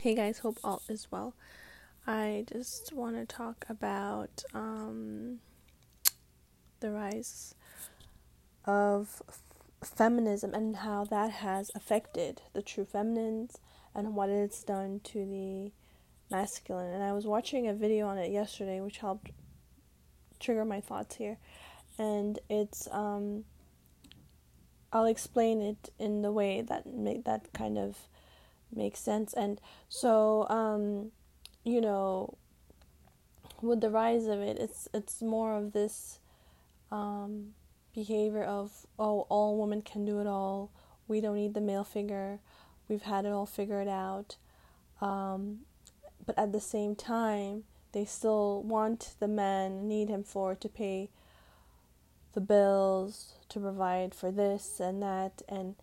Hey guys, hope all is well. I just want to talk about um, the rise of f- feminism and how that has affected the true feminines and what it's done to the masculine. And I was watching a video on it yesterday, which helped trigger my thoughts here. And it's um, I'll explain it in the way that make that kind of makes sense. And so, um, you know, with the rise of it, it's it's more of this um, behavior of oh, all women can do it all. We don't need the male figure. We've had it all figured out. Um, but at the same time, they still want the man, need him for to pay the bills, to provide for this and that, and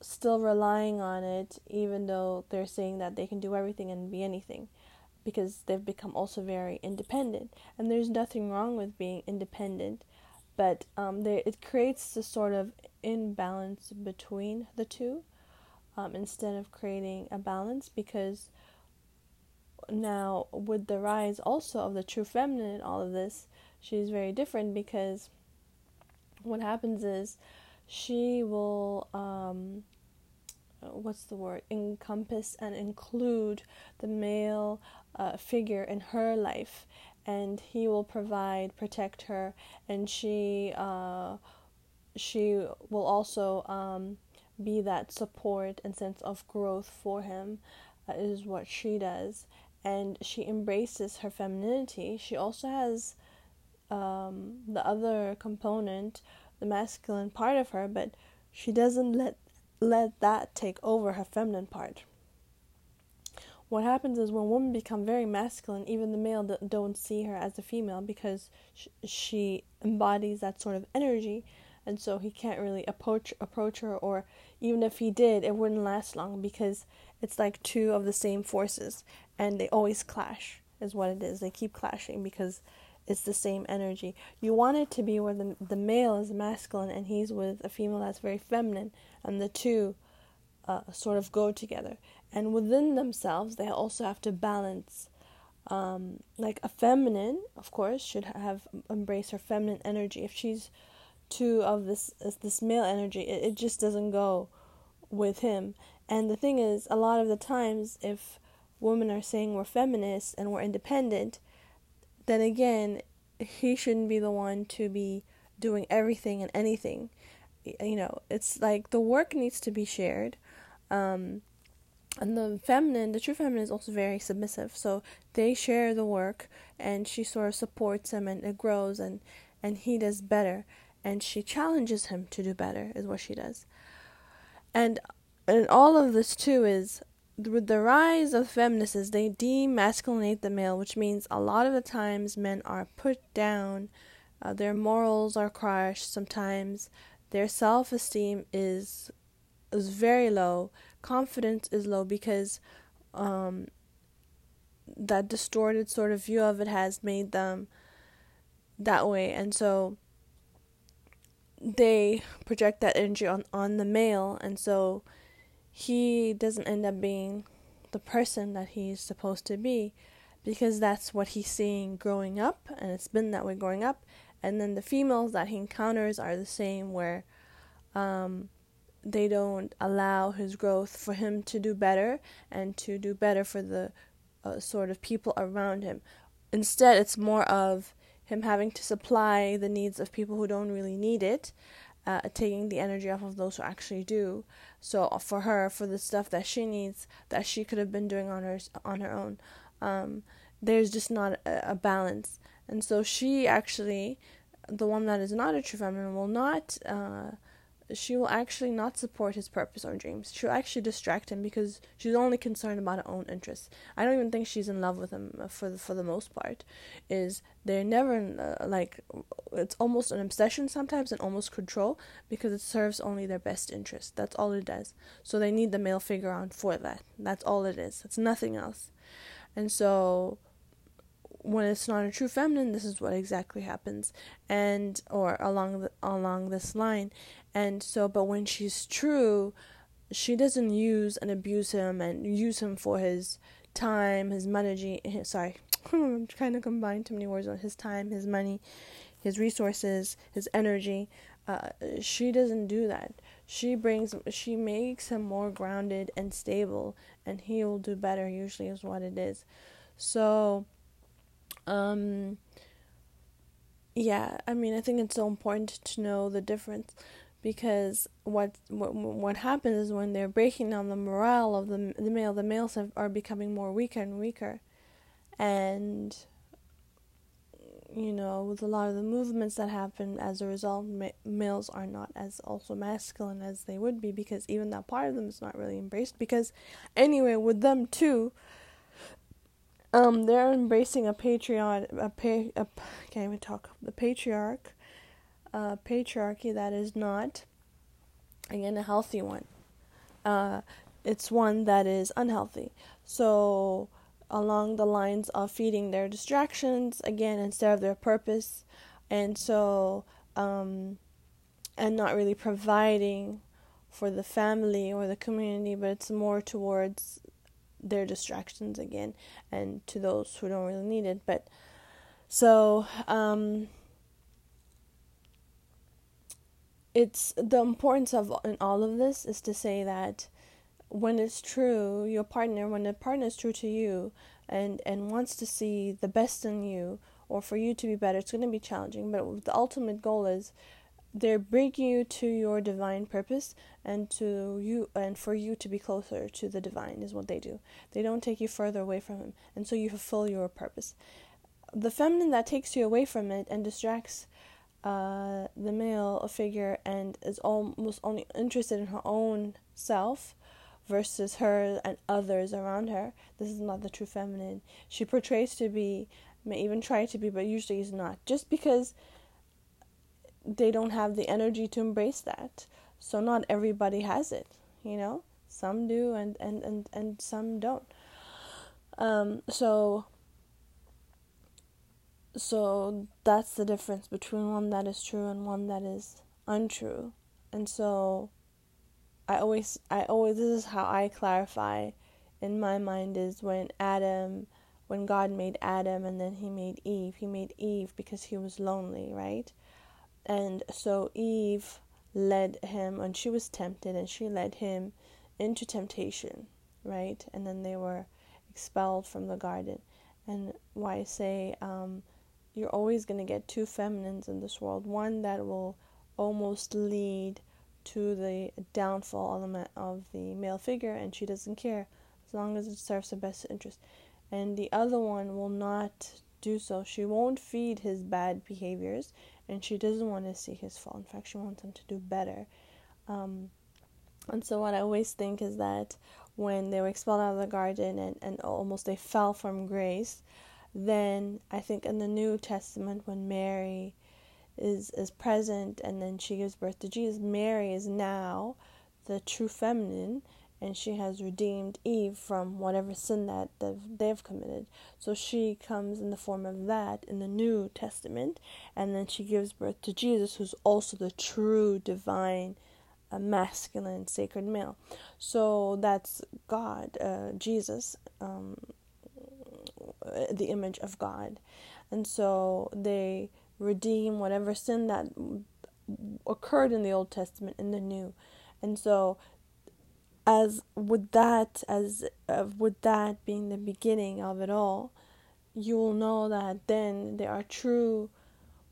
still relying on it, even though they're saying that they can do everything and be anything, because they've become also very independent. And there's nothing wrong with being independent, but um, there, it creates this sort of imbalance between the two um, instead of creating a balance because now with the rise also of the true feminine in all of this she's very different because what happens is she will um, what's the word encompass and include the male uh, figure in her life. And he will provide protect her. And she uh, she will also um, be that support and sense of growth for him uh, is what she does. And she embraces her femininity. She also has um, the other component the masculine part of her but she doesn't let let that take over her feminine part. What happens is when women become very masculine, even the male don't see her as a female because she embodies that sort of energy, and so he can't really approach approach her. Or even if he did, it wouldn't last long because it's like two of the same forces, and they always clash. Is what it is. They keep clashing because it's the same energy. You want it to be where the the male is masculine and he's with a female that's very feminine, and the two uh, sort of go together. And within themselves, they also have to balance. Um, like a feminine, of course, should have embrace her feminine energy. If she's too of this this male energy, it, it just doesn't go with him. And the thing is, a lot of the times, if women are saying we're feminists and we're independent, then again, he shouldn't be the one to be doing everything and anything. You know, it's like the work needs to be shared. Um, and the feminine, the true feminine is also very submissive. So they share the work and she sort of supports him and it grows and, and he does better. And she challenges him to do better, is what she does. And and all of this too is with the rise of feminists, they demasculinate the male, which means a lot of the times men are put down, uh, their morals are crushed. Sometimes their self esteem is is very low, confidence is low because um, that distorted sort of view of it has made them that way, and so they project that energy on on the male, and so he doesn't end up being the person that he's supposed to be because that's what he's seeing growing up and it's been that way growing up. And then the females that he encounters are the same where um, they don't allow his growth for him to do better and to do better for the uh, sort of people around him. Instead it's more of him having to supply the needs of people who don't really need it uh, taking the energy off of those who actually do. So uh, for her, for the stuff that she needs, that she could have been doing on her on her own, um, there's just not a, a, balance. And so she actually, the one that is not a true feminine, will not uh, she will actually not support his purpose or dreams. She'll actually distract him because she's only concerned about her own interests. I don't even think she's in love with him for the, for the most part. Is they're never uh, like it's almost an obsession sometimes and almost control because it serves only their best interest. That's all it does. So they need the male figure on for that. That's all it is. It's nothing else. And so when it's not a true feminine, this is what exactly happens, and or along the, along this line, and so, but when she's true, she doesn't use and abuse him and use him for his time, his money. His, sorry, I'm trying to combine too many words on his time, his money, his resources, his energy. Uh, she doesn't do that. She brings, she makes him more grounded and stable, and he will do better. Usually, is what it is. So, um, yeah, I mean, I think it's so important to know the difference because what what what happens is when they're breaking down the morale of the the male, the males have, are becoming more weaker and weaker, and you know with a lot of the movements that happen as a result, ma- males are not as also masculine as they would be because even that part of them is not really embraced because anyway with them too. Um, they're embracing a patriarch, a pa- a, can't even talk, the patriarch, uh, patriarchy that is not, again, a healthy one. Uh, it's one that is unhealthy. So, along the lines of feeding their distractions, again, instead of their purpose, and so, um, and not really providing for the family or the community, but it's more towards their distractions again and to those who don't really need it. But so, um, it's the importance of in all of this is to say that when it's true, your partner, when the partner is true to you and and wants to see the best in you or for you to be better, it's going to be challenging. But the ultimate goal is they're bringing you to your divine purpose and to you and for you to be closer to the divine is what they do. They don't take you further away from him, and so you fulfill your purpose. The feminine that takes you away from it and distracts uh, the male figure and is almost only interested in her own self versus her and others around her. This is not the true feminine. She portrays to be, may even try to be, but usually is not. Just because they don't have the energy to embrace that. So not everybody has it, you know? Some do and, and, and, and some don't. Um, so so that's the difference between one that is true and one that is untrue and so i always i always this is how i clarify in my mind is when adam when god made adam and then he made eve he made eve because he was lonely right and so eve led him when she was tempted and she led him into temptation right? And then they were expelled from the garden. And why I say um, you're always going to get two feminines in this world. One that will almost lead to the downfall element of the male figure and she doesn't care as long as it serves her best interest. And the other one will not do so. She won't feed his bad behaviors and she doesn't want to see his fall in fact she wants him to do better. Um, and so what i always think is that when they were expelled out of the garden and, and almost they fell from grace then I think in the New Testament when Mary is is present and then she gives birth to Jesus, Mary is now the true feminine and she has redeemed Eve from whatever sin that they've committed. So she comes in the form of that in the New Testament, and then she gives birth to Jesus, who's also the true divine, uh, masculine, sacred male. So that's God, uh, Jesus, um, the image of God. And so they redeem whatever sin that occurred in the Old Testament in the New. And so as with that as uh, with that being the beginning of it all, you will know that then there are true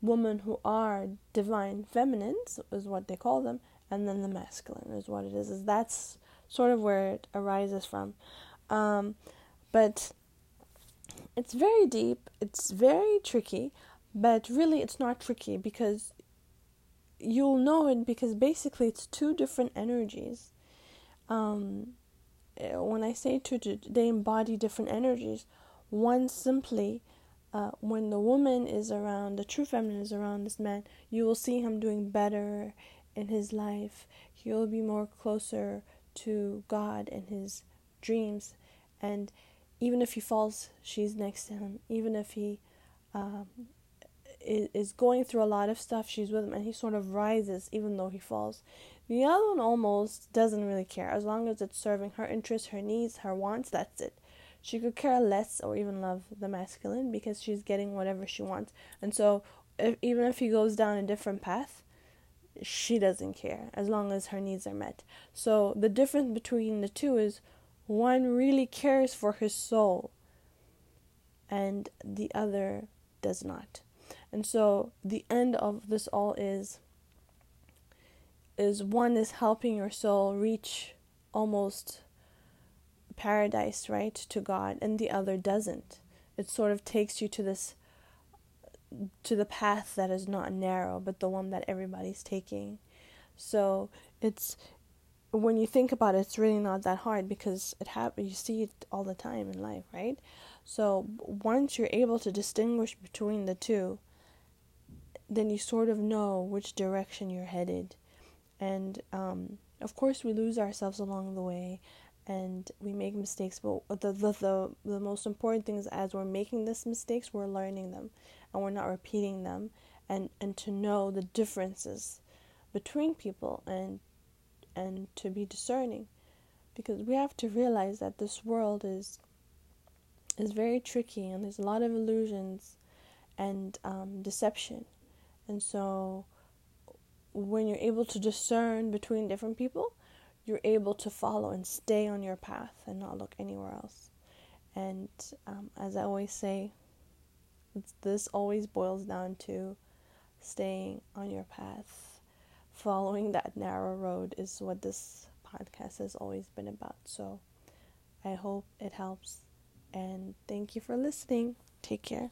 women who are divine feminines is what they call them and then the masculine is what it is is that's sort of where it arises from um, but it's very deep, it's very tricky, but really it's not tricky because you'll know it because basically it's two different energies. Um, eh, when I say two, they embody different energies. One simply, uh, when the woman is around, the true feminine is around this man, you will see him doing better in his life. He will be more closer to God in his dreams, and even if he falls, she's next to him. Even if he um, is, is going through a lot of stuff, she's with him, and he sort of rises even though he falls. The other one almost doesn't really care. As long as it's serving her interests, her needs, her wants, that's it. She could care less or even love the masculine because she's getting whatever she wants. And so, if, even if he goes down a different path, she doesn't care as long as her needs are met. So, the difference between the two is one really cares for his soul and the other does not. And so, the end of this all is is one is helping your soul reach almost paradise, right, to God, and the other doesn't. It sort of takes you to this to the path that is not narrow, but the one that everybody's taking. So it's when you think about it, it's really not that hard because it happens. You see it all the time in life, right? So once you're able to distinguish between the two, then you sort of know which direction you're headed and um, of course we lose ourselves along the way and we make mistakes but the, the the the most important thing is as we're making these mistakes we're learning them and we're not repeating them and and to know the differences between people and and to be discerning. Because we have to realize that this world is is very tricky and there's a lot of illusions and um, deception. And so when you're able to discern between different people, you're able to follow and stay on your path and not look anywhere else. And um, as I always say, this always boils down to staying on your path. Following that narrow road is what this podcast has always been about. So I hope it helps. And thank you for listening. Take care.